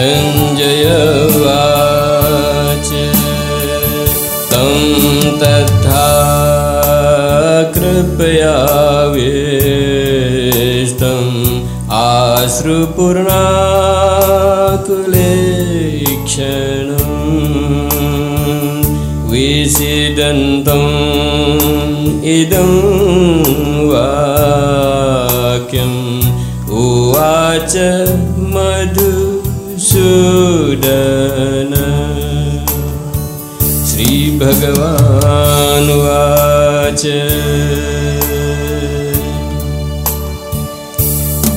सञ्जयवाच तं तथा कृपयावेष्टम् आश्रुपूर्णाकुलेक्षणम् विसिदन्तम् इदं वाक्यम् उवाच मधुसूदन श्रीभगवानुवाच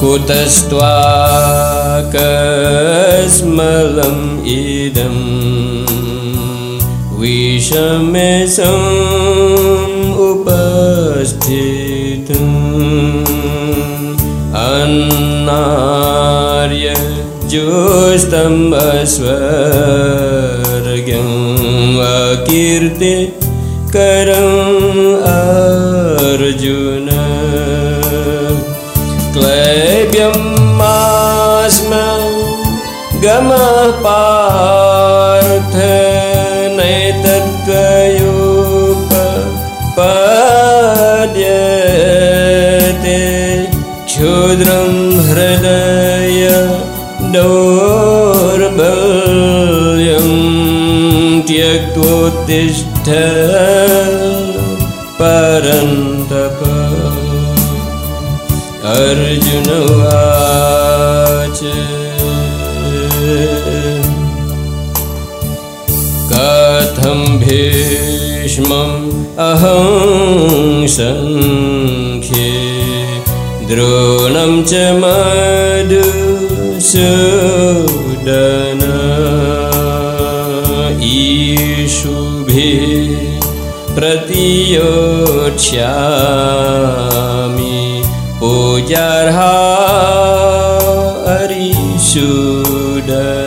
कुतस्त्वाकस्मलम् इदं उपस्थितम्। अन्नार्य जोस्तम्भस्वर्गम् अकीर्ति करम् अर्जुन। क्लैब्यमास्म गमः त्यक्त्वोत्तिष्ठ परन्तप। अर्जुनवाच कथं भीष्मम् अहं सङ्ख्ये द्रोणं च मधुसूदन प्रतियोक्ष्यामि। पूजार्हा अरिषुदन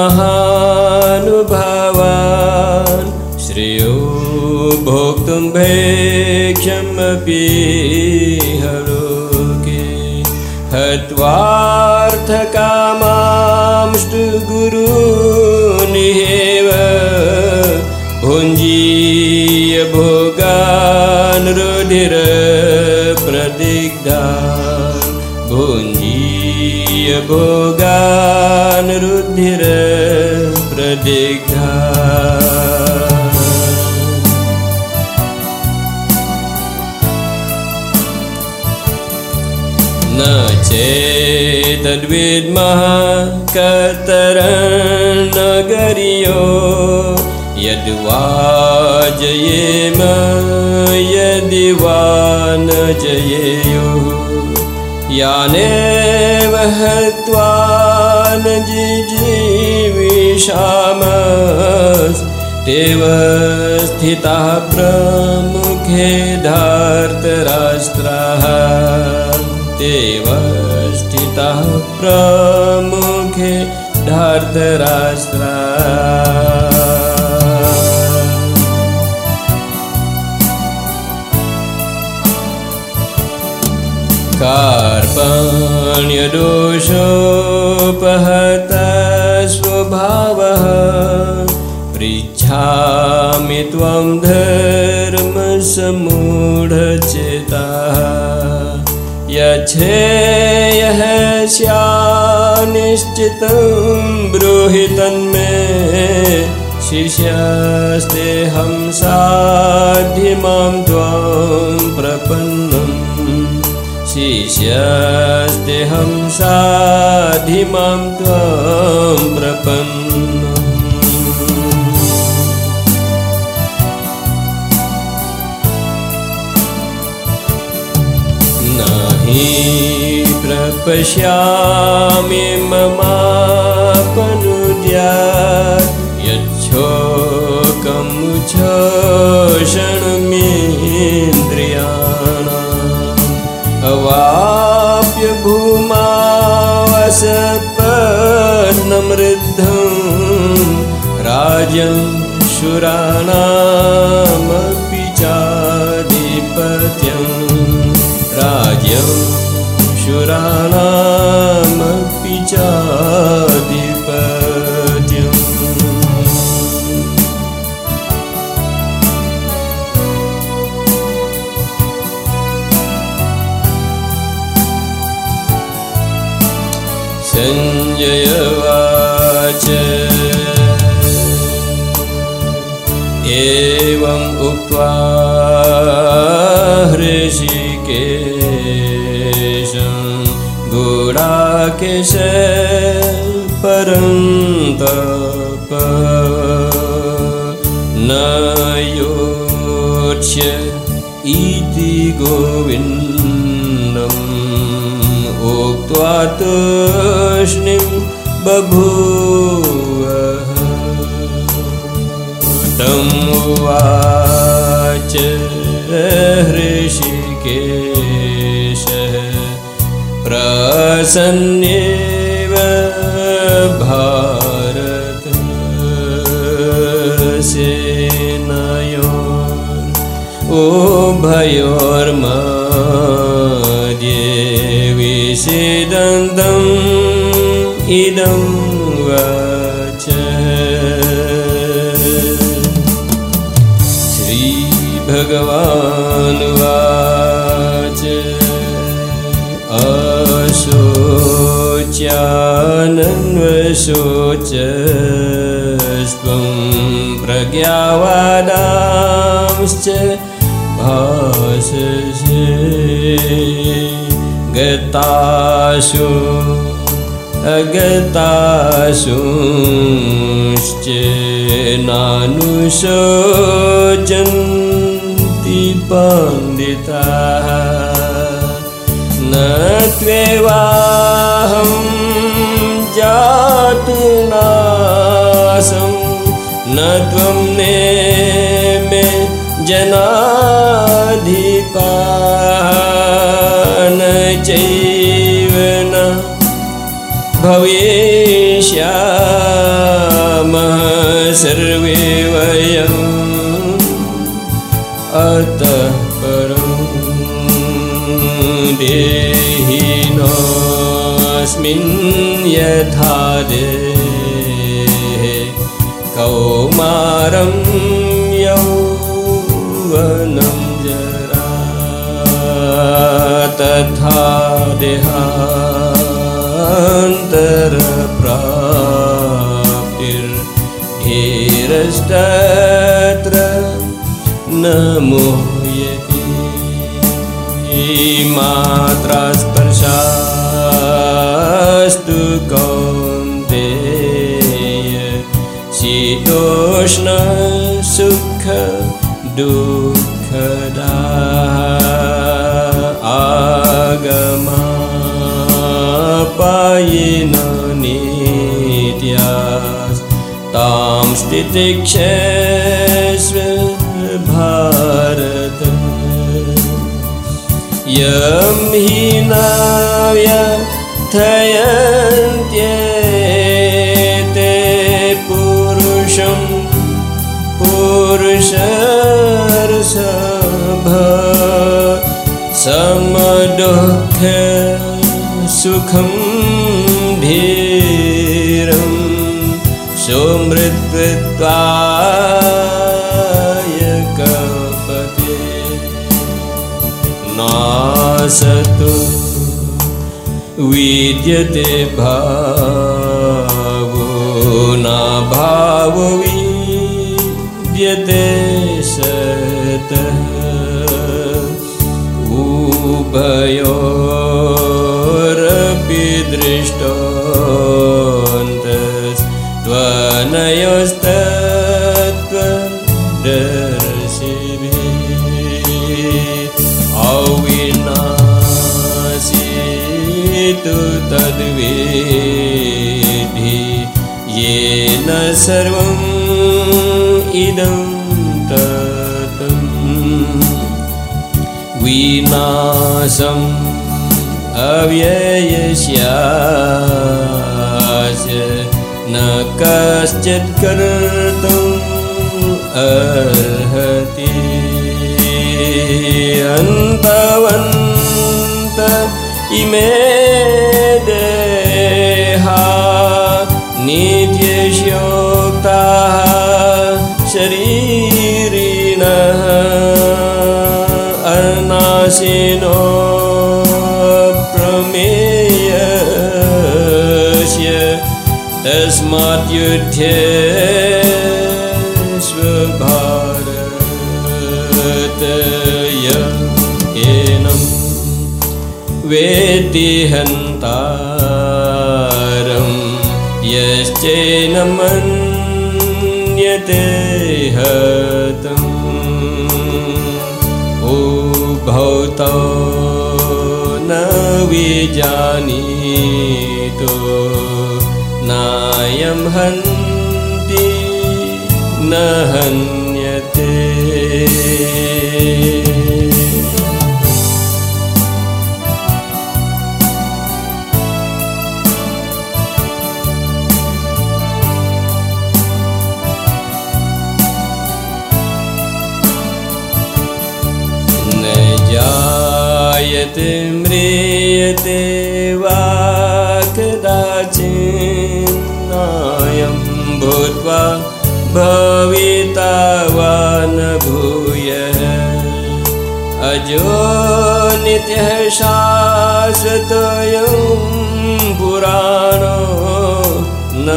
महानुभावान् श्रेयो भोक्तुं भैक्षमपि हलोके हत्वार्थकामांस्तु गुरूनिहेव भुञ्जीय भोगान् रुधिरप्रदिग्धान् भुञ्जीय भोगान् न चेतद्विद्मः कतरन्नगर्यो यद्वा जयेम यदि वा न जयेयुः यानेव हत्वा न जिजीविषामस्तेव स्थितः प्रमुखे धार्तराष्ट्राः। तेव स्थितः प्रमुखे धार्तराष्ट्राः। कार्पण्यदोषोपहत स्वभावः पृच्छामि त्वं धर्मसमूढचेताः। यच्छेयः स्यानिश्चितं ब्रूहि तन्मे शिष्यस्तेऽहं साध्यमां त्वां प्रपन्नम् शिष्यस्तेऽहं साधिमां त्वां प्रपन्नम्। न हि प्रपश्यामि ममापनुद्यात् राज्यं शुराणामपि चाधिपत्यं राज्यं शुराणामपि इति गोविन्दम् उक्त्वा तूष्णीं बभूवः तमुवाच हृषिकेशः प्रसन्नेव उभयोर्मध्ये विषेदन्तम् इदं वच। श्रीभगवानुवाच अशोच्यानन्वशोचस्त्वं प्रज्ञावादांश्च भाषसे गतासु अगतासुश्च नानुशोचन्ति पण्डिताः। न त्वेवाहं जातु नासं न त्वं नेमे जनाधिपान चैव न भविष्यामः सर्वे वयम् अतः परं देहिनोऽस्मिन् यथा देहे कौमारं तथा देहान्तरप्राप्तिर्धीरस्तत्र न मोह्यति मात्रा स्पर्शास्तु कौन्तेय शीतोष्ण सुख दुःखदा आगमापायेन नित्यास् तां स्थितिक्षस्व भारत यं नाव्यथयन्त्येते पुरुषं पुरुषर्षभ सुखं धीरं सुमृत्युत्वाय कपते नासतु विद्यते भावो न भावो विद्यते सतः उभयोरपि दर्शिभिः अविनाशी तु तद्वेधि येन सर्वम् इदं विनाशम् अव्ययस्यास्य न कश्चित् कर्तुम् अर्हति। अन्तवन्त इमे देहा नित्यशोक्ताः शरीरिणः हन्तारं यश्चैन मन्यते हतम् उभौतौ न विजानीतो नायं हन्ति न हन्यते अजो नित्यः शाश्वतोऽयं पुराणो न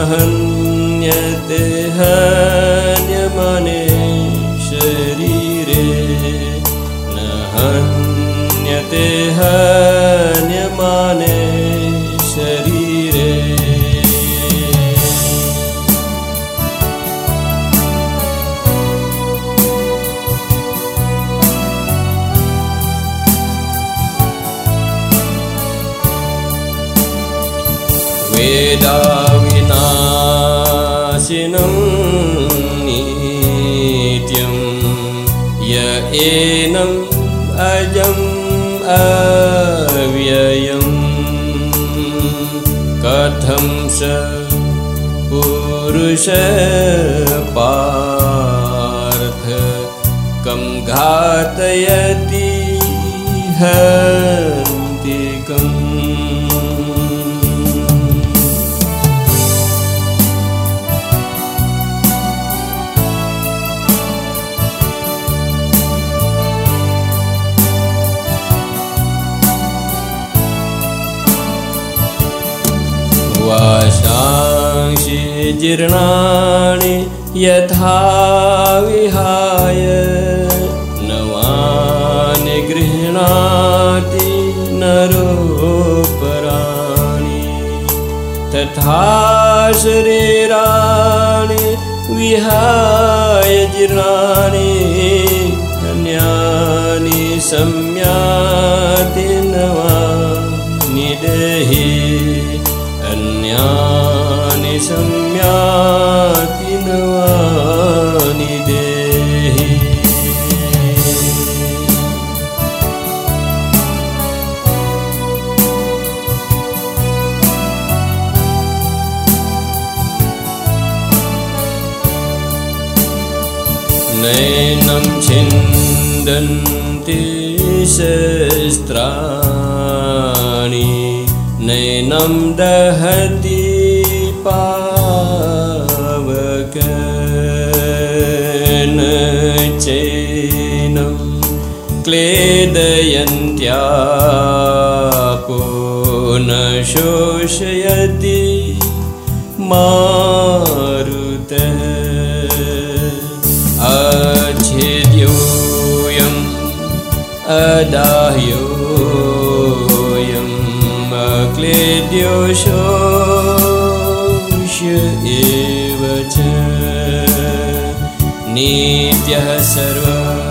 एनम् अजम् अव्ययम्। कथं स पुरुष पार्थ कं घातयति जीर्णानि यथा विहाय। नवानि गृह्णाति नरोपराणि। तथा शरीराणि विहाय जीर्णानि। अन्यानि संयाति नवानि देहि संयाति नवानि देहि नैनं छिन्दन्ति शस्त्राणि नैनं दहति पावकन चैनं क्लेदयन्त्यापो न शोषयति मारुत अच्छेद्योऽयम् अदाह्योऽयम् अक्लेद्यो शोष्य नित्यः सर्व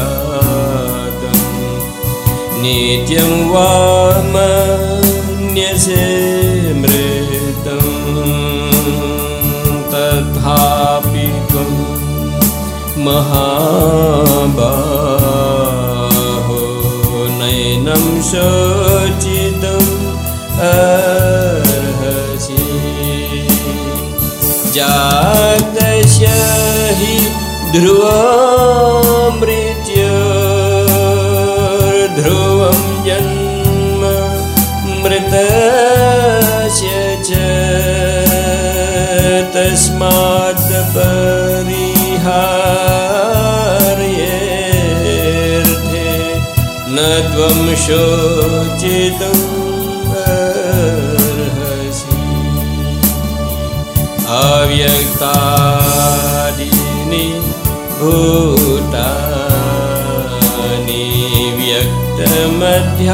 नित्यजातं नित्यं वा मन्यसे मृतं तथापि त्वं महाबाहो ध्रुवमृत्युर्ध्रुवं जन्म मृतस्य च तस्मात् परिहार्येऽर्थे न त्वं शोचितुम् अर्हसि। अव्यक्तादीनि भूतानि व्यक्तमध्यानि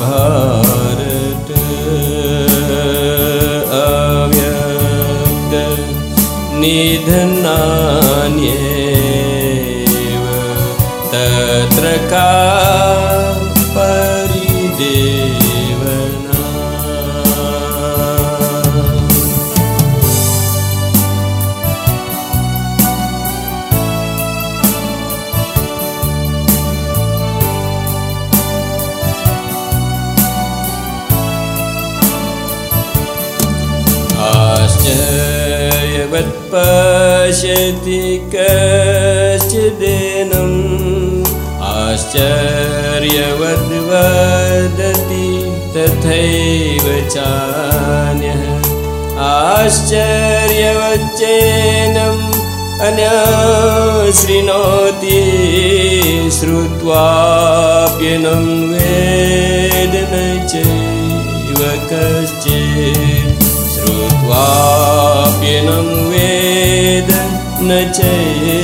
भारत अव्यक्त निधनान्येव तत्र का आश्चर्यवद् वदति तथैव चान्यः। आश्चर्यवच्चैनम् अन्यशृणोति श्रुत्वाप्यनं वेद न चैव कश्चित्। श्रुत्वाप्यनं वेद न चैव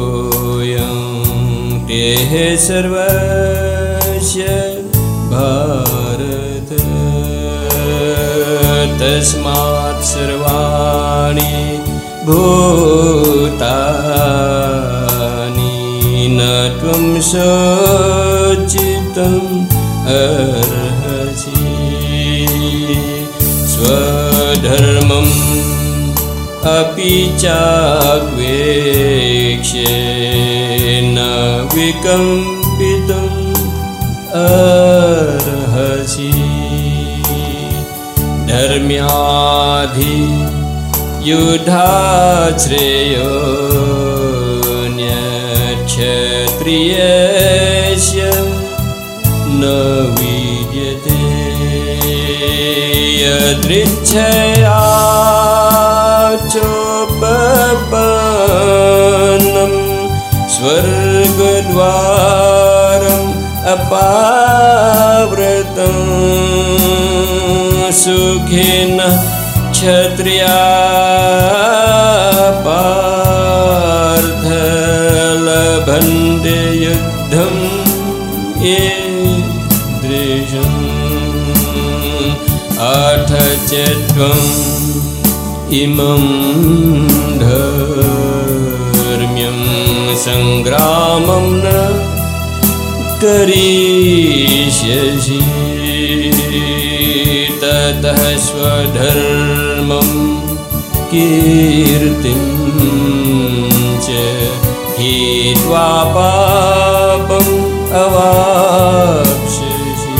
अवध्योऽयं देः सर्वस्य भारत तस्मात् सर्वाणि भूतानि न त्वं शोचितुम् अपि चाक्वेक्ष्ये न विकम्पितुम् अर्हसि। धर्म्याधि युधाश्रेयो न्यक्षत्रियस्य न विद्यते। यदृच्छया स्वर्गद्वारम् अपावृतं। सुखेन क्षत्रिया पार्थ लभन्ते युद्धं ये दृशम् अथ च त्वम् इमं धर्म्यं सङ्ग्रामं न करिष्यसि। ततः स्वधर्मं कीर्तिं च हित्वा पापम् अवाप्स्यसि।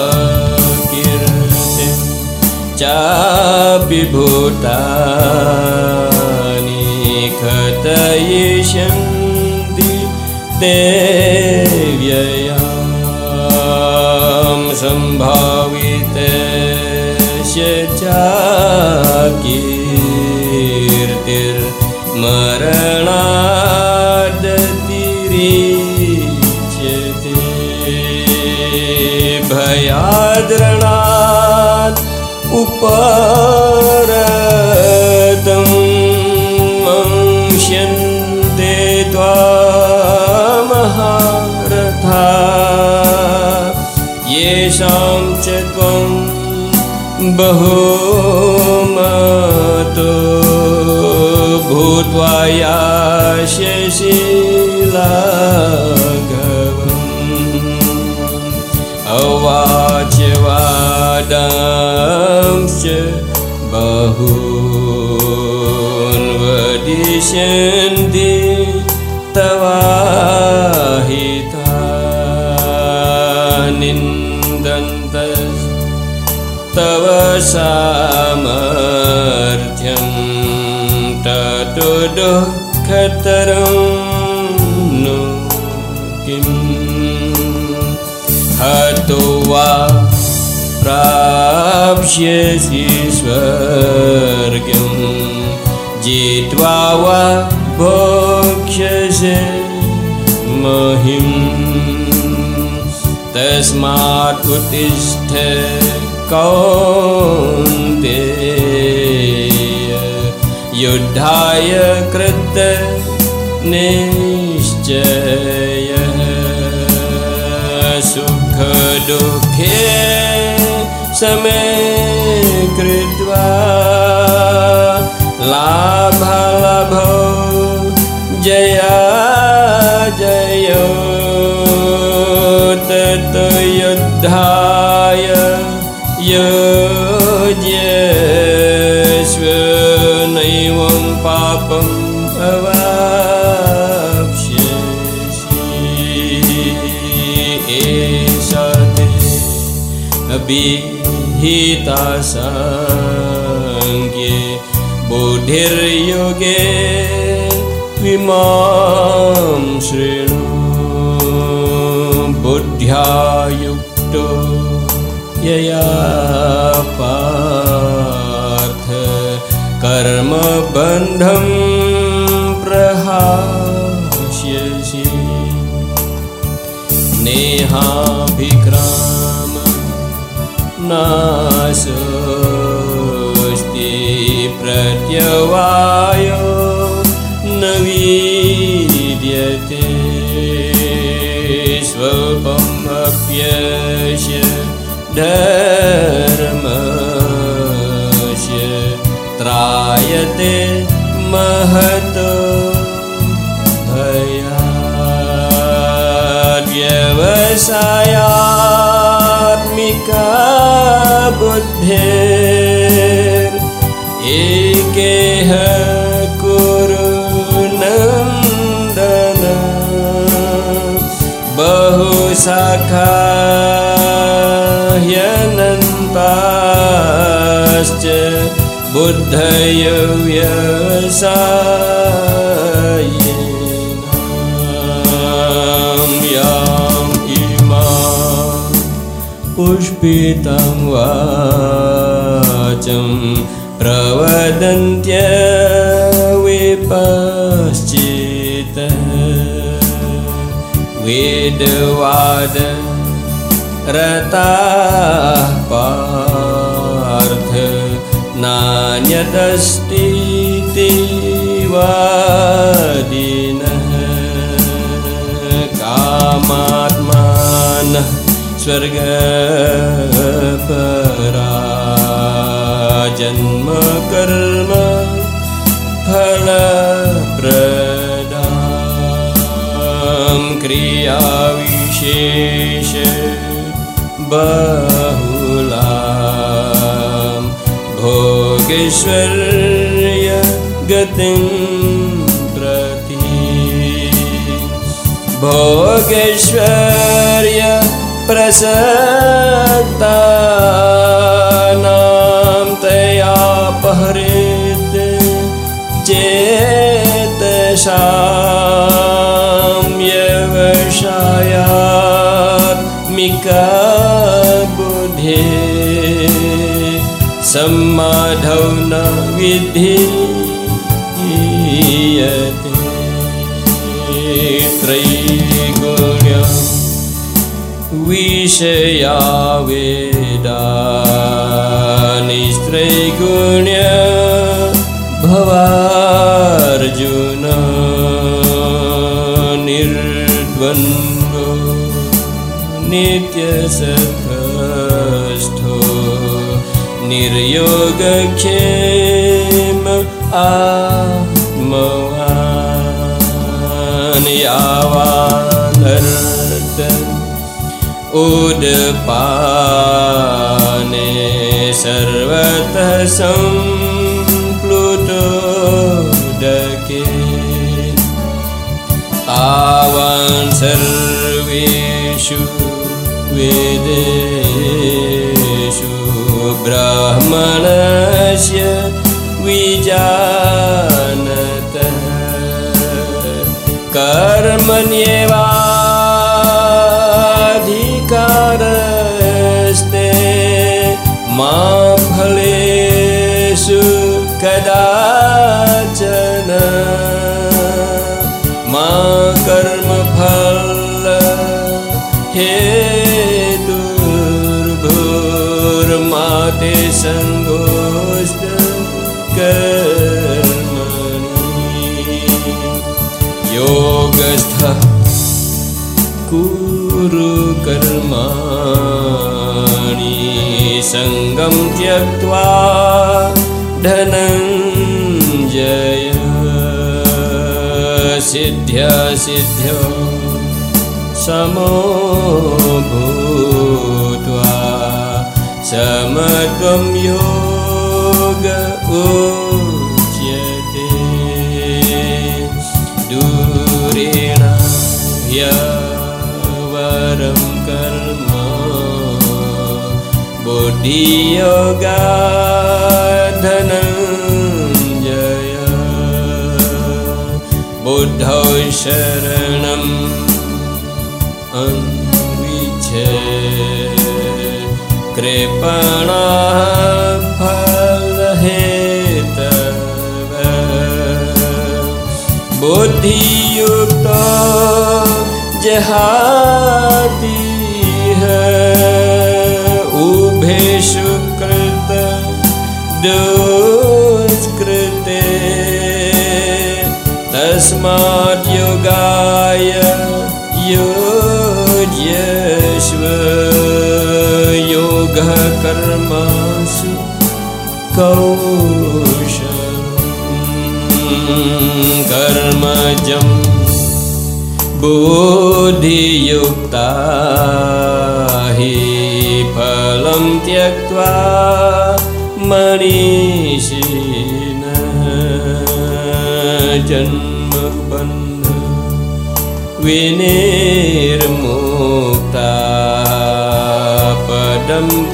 अकीर्तिं चापि भूतानि कथयिष्यन्ति ते व्ययां सम्भावितस्य चाकीर्तिम् येषां च त्वं बहुमतो भूत्वा यास्यशिलाघवम् अवाच्यवादांश्च बहून् वदिष्यन्ति प्राप्स्यसि स्वर्गं जित्वा वा भोक्ष्यसे महिम् तस्मात् उत्तिष्ठ कौन्तेय युद्धाय कृत निश्चयः सुखदुःखे समे कृत्वा लाभालाभो। जया जयो तत् युद्धाय योज्यस्व अभिहिता साङ्ख्ये बुद्धिर्योगे विमां शृणु। बुद्ध्या युक्तो यया पार्थ कर्मबन्धं नाशोऽस्ति प्रत्यवायो न विद्यते स्वपमप्यस्य धर्मस्य त्रायते महतो भयाद्व्यवसायात्मिका एकेह कुरु नन्दन बहुशाखाह्यनन्ताश्च बुद्धयो व्यवसायेन पुष्पितं वाचं प्रवदन्त्य विपश्चित्। वेदवाद रताः पार्थ नान्यदस्तीति वादिनः कामात्मानः स्वर्गपरा जन्म कर्म फलप्रदां क्रियाविशेष बहुलां भोगेश्वर्य गतिं प्रति भोगेश्वर्य चेतसां व्यवसायात्मिका बुद्धे सम्माधौ न विधि त्रैगुण्य विषया वेदा निस्त्रैगुण्य भवार्जुन निर्द्वन्द्वो नित्यसखस्थो निर्योगक्षेम आत्मवान् यावानर्त उदपाने सर्वतः सम्प्लुतोदके आवान् सर्वेषु वेदेषु ब्राह्मणस्य विजानत। कर्मण्येवाधिकारस्ते दुर्भुर्माते सङ्गोष्ठ कर्मणि। योगस्थः कुरु कर्माणि सङ्गं त्यक्त्वा धनञ्जय सिद्ध्यसिद्ध्यो समो भूत्वा समत्वं योग उच्यते। दूरेण ह्यवरं कर्म। बुद्धियोगाधनञ्जय। बुद्धौ शरणम् कृपणाः फलहेतव बुद्धियुक्तो जहातिह उभेषु कृत दुष्कृते। तस्मात् योगाय कर्मासु कौशलम्। कर्मजं बुद्धियुक्ता हि फलं त्यक्त्वा मनीषिण जन्मबन्ध विनिर्मुक्ता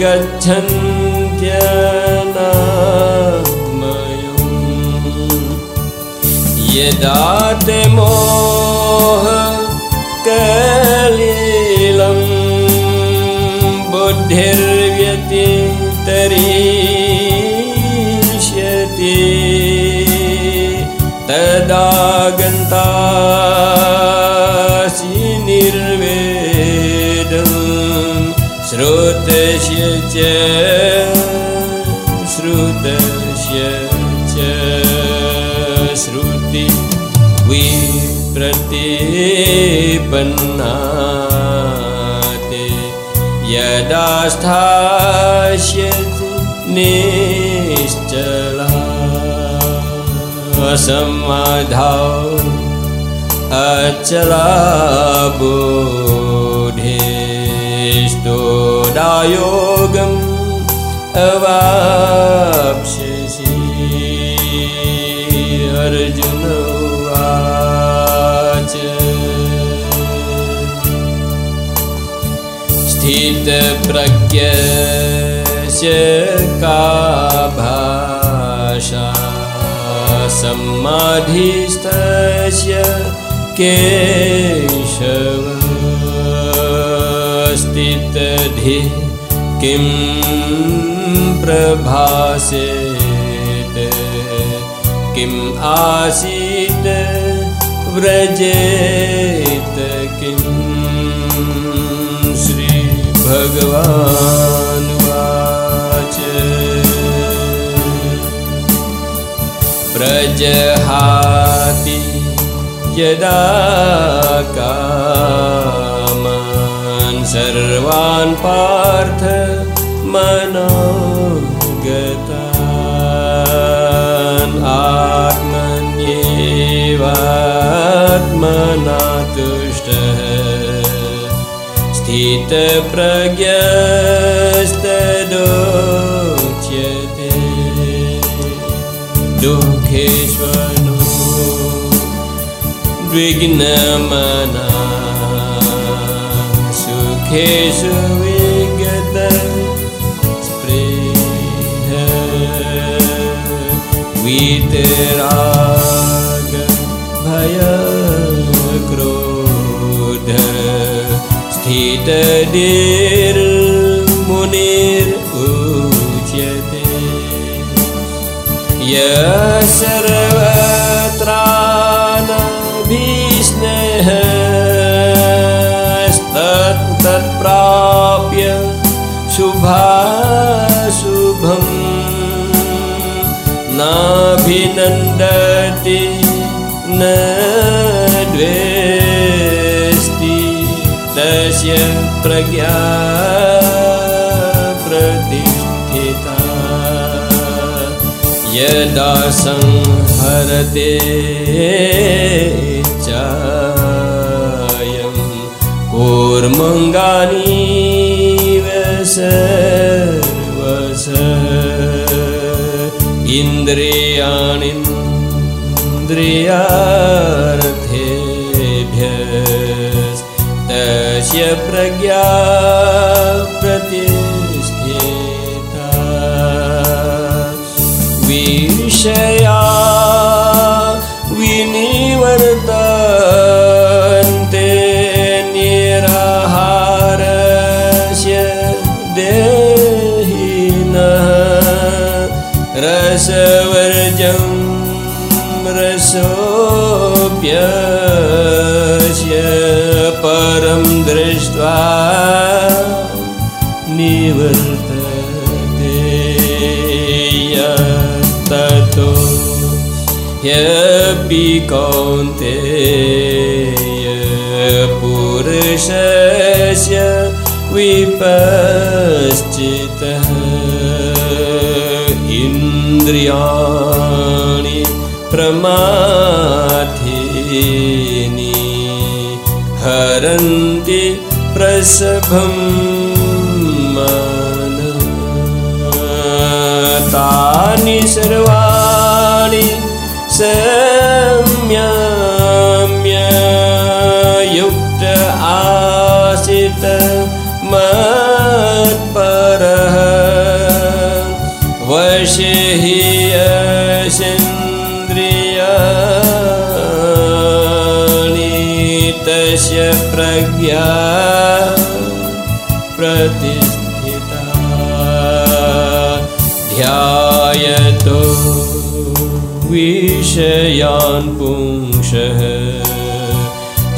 गच्छन्त्यनामयम् यदा ते मोह च श्रुतस्य च श्रुति विप्रतिपन्नाते यदा स्थास्यति निश्चला समाधाौ अचला बोधेस्तोदायोगम् अवाप्स्यसि अर्जुन उवाच स्थितप्रज्ञस्य का भाषा समाधिस्थस्य केशव किं प्रभासेत् किम् आसीत् व्रजेत? किम् श्रीभगवानुवाच? प्रजहाति यदा कामान् सर्वान् पार्थ मनो गतान् आत्मन्येवात्मना तुष्टः स्थितप्रज्ञस्तदोच्यते। दुःखेष्वनु विघ्नमना सुखेषु विगत भय क्रोध स्थितनिर्मुनिरुच्यते य सर्वत्रानभीष्णः नाभिनन्दति न द्वेष्टि तस्य प्रज्ञा प्रतिष्ठिता। यदा संहरते चायं कूर्मङ्गानीव सर्वस इन्द्रियाणीन्द्रियार्थेभ्य तस्य प्रज्ञा प्रतिष्ठिता। विषया कौन्तेय पुरुषस्य विपश्चितः इन्द्रियाणि प्रमाथिनि हरन्ति प्रसभं तानि सर्वाणि संयम्य प्रज्ञा प्रतिष्ठिता। ध्यायतो विषयान् पुंसः।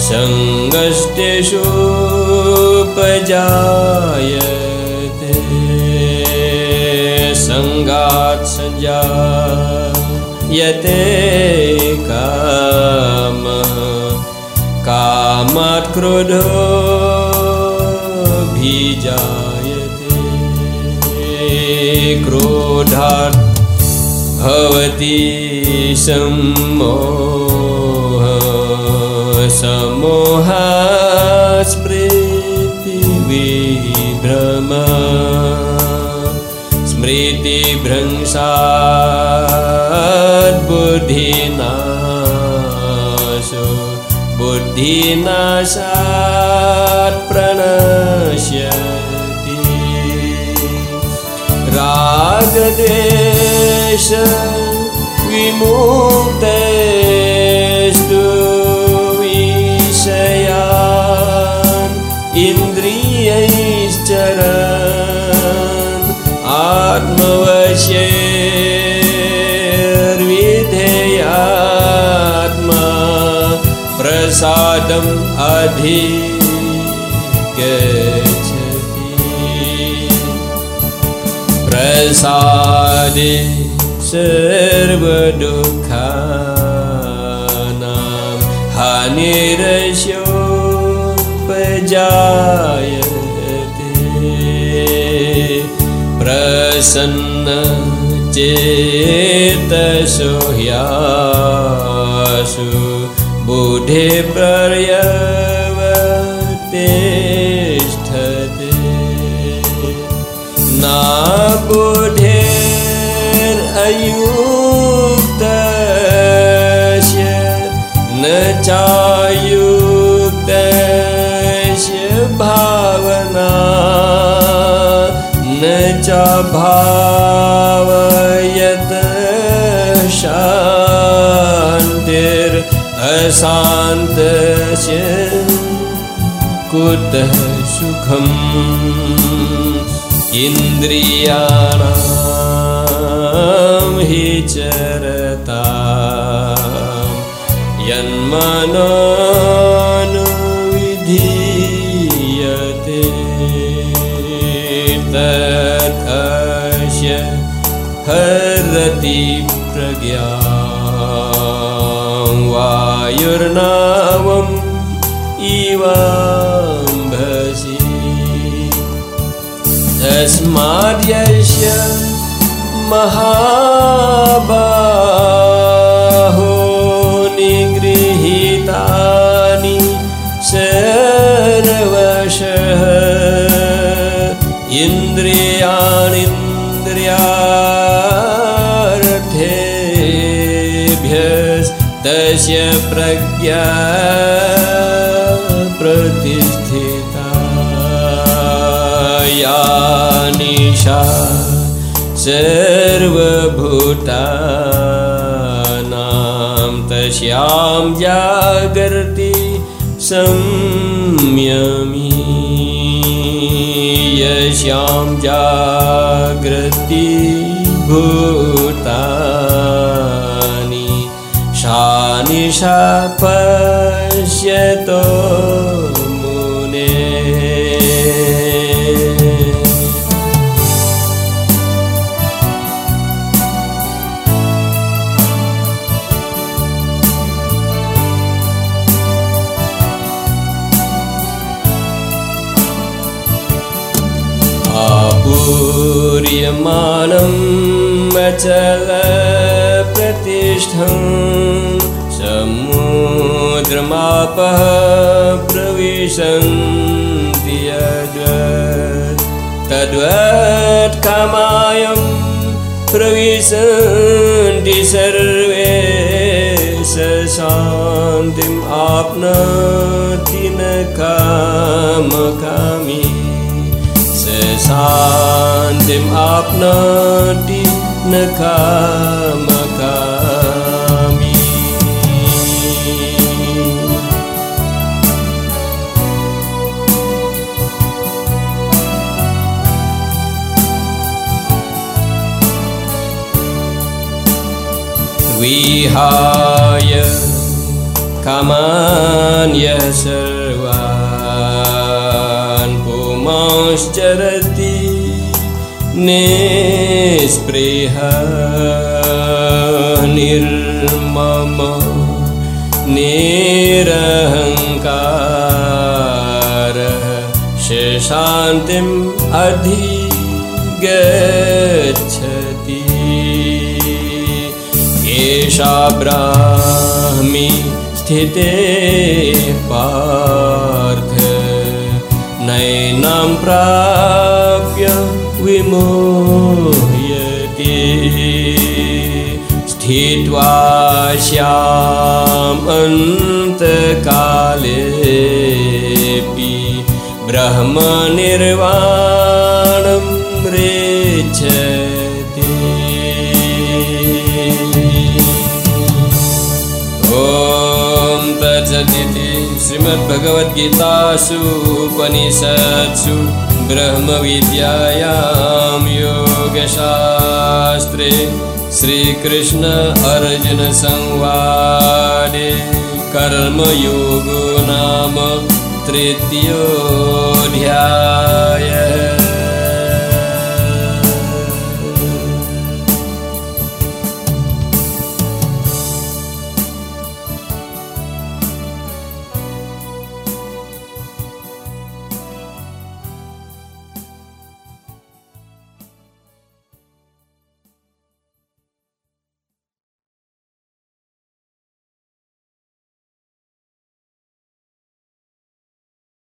सङ्गस्तेषुपजायते सङ्गात् सञ्जायते कामात् क्रोधो भिजायते। क्रोधात् भवति सम्मोह समोहा स्मृतिविभ्रम स्मृतिभ्रंशाद्बुद्धिनाशो बुद्धिनाशात् प्रणश्यति रागदेश विमुक्तेस्तु विषयान् इन्द्रियैश्चरन् आत्मवश्यैर्विधेय प्रसादम् अधिगच्छति। प्रसादे सर्वदुःखानां हानिरस्योपजायते। प्रसन्न चेतसो ह्यासु बुधे पर्यवतिष्ठते। नाबुधेरयुक्तस्य न चायुक्तस्य भावना न च भावयत् शान्तिरशान्तस्य कुतः सुखम्। इन्द्रियाणां हि चरता यन्मनोनुविधीयते। तदस्य हरति वायुर्नावम् इवाम्भसि तस्माद्यस्य महाबाहो प्रज्ञा प्रतिष्ठिता। या निशा सर्वभूतानां तस्यां जागर्ति संयमी। यस्यां जागृति भूतानि पश्यतो मुने। आपूर्यमानम् अचलप्रतिष्ठं समुद्रमापः प्रविशन्ति यद्वत् तद्वत् कामायं प्रविशन्ति सर्वे स शान्तिम् आप्नोति न कामकामी। स शान्तिम् आप्नोति न कामकामी विहाय कामान्यः सर्वान् पुमांश्चरति निःस्पृह निर्मम निरहङ्कारः शान्तिम् अधिगच्छति एषा ब्राह्मी स्थिते पार्थ नैनां प्राप्य विमोह्यति। स्थित्वा श्याम् अन्तकालेऽपि श्रीमद्भगवद्गीतासु उपनिषत्सु ब्रह्मविद्यायां योगशास्त्रे श्रीकृष्ण अर्जुनसंवादे कर्मयोगो नाम तृतीयोऽध्यायः